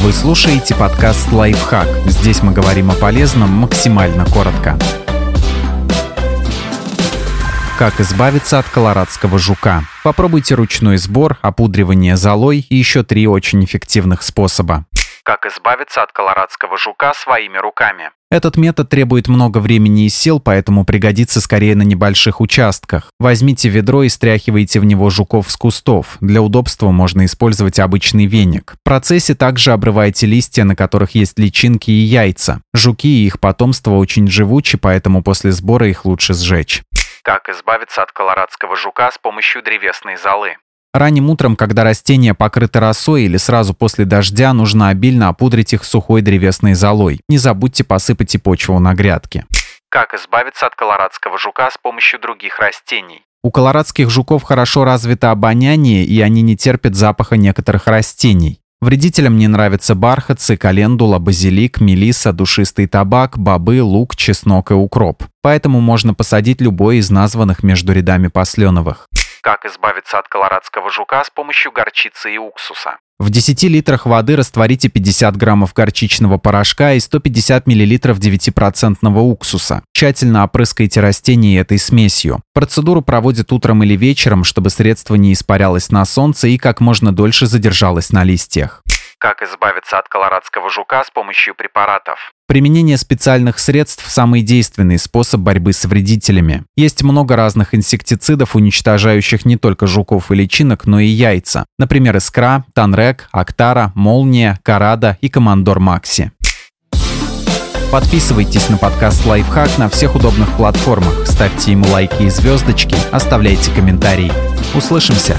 Вы слушаете подкаст «Лайфхак». Здесь мы говорим о полезном максимально коротко. Как избавиться от колорадского жука? Попробуйте ручной сбор, опудривание золой и еще три очень эффективных способа. Как избавиться от колорадского жука своими руками? Этот метод требует много времени и сил, поэтому пригодится скорее на небольших участках. Возьмите ведро и стряхивайте в него жуков с кустов. Для удобства можно использовать обычный веник. В процессе также обрывайте листья, на которых есть личинки и яйца. Жуки и их потомство очень живучи, поэтому после сбора их лучше сжечь. Как избавиться от колорадского жука с помощью древесной золы? Ранним утром, когда растения покрыты росой или сразу после дождя, нужно обильно опудрить их сухой древесной золой. Не забудьте посыпать и почву на грядке. Как избавиться от колорадского жука с помощью других растений? У колорадских жуков хорошо развито обоняние, и они не терпят запаха некоторых растений. Вредителям не нравятся бархатцы, календула, базилик, мелиса, душистый табак, бобы, лук, чеснок и укроп. Поэтому можно посадить любой из названных между рядами посленовых. Как избавиться от колорадского жука с помощью горчицы и уксуса? В 10 литрах воды растворите 50 граммов горчичного порошка и 150 миллилитров 9% уксуса. Тщательно опрыскайте растения этой смесью. Процедуру проводят утром или вечером, чтобы средство не испарялось на солнце и как можно дольше задержалось на листьях. Как избавиться от колорадского жука с помощью препаратов? Применение специальных средств – самый действенный способ борьбы с вредителями. Есть много разных инсектицидов, уничтожающих не только жуков и личинок, но и яйца. Например, Искра, Танрек, Актара, Молния, Карада и Командор Макси. Подписывайтесь на подкаст «Лайфхак» на всех удобных платформах, ставьте ему лайки и звездочки, оставляйте комментарии. Услышимся!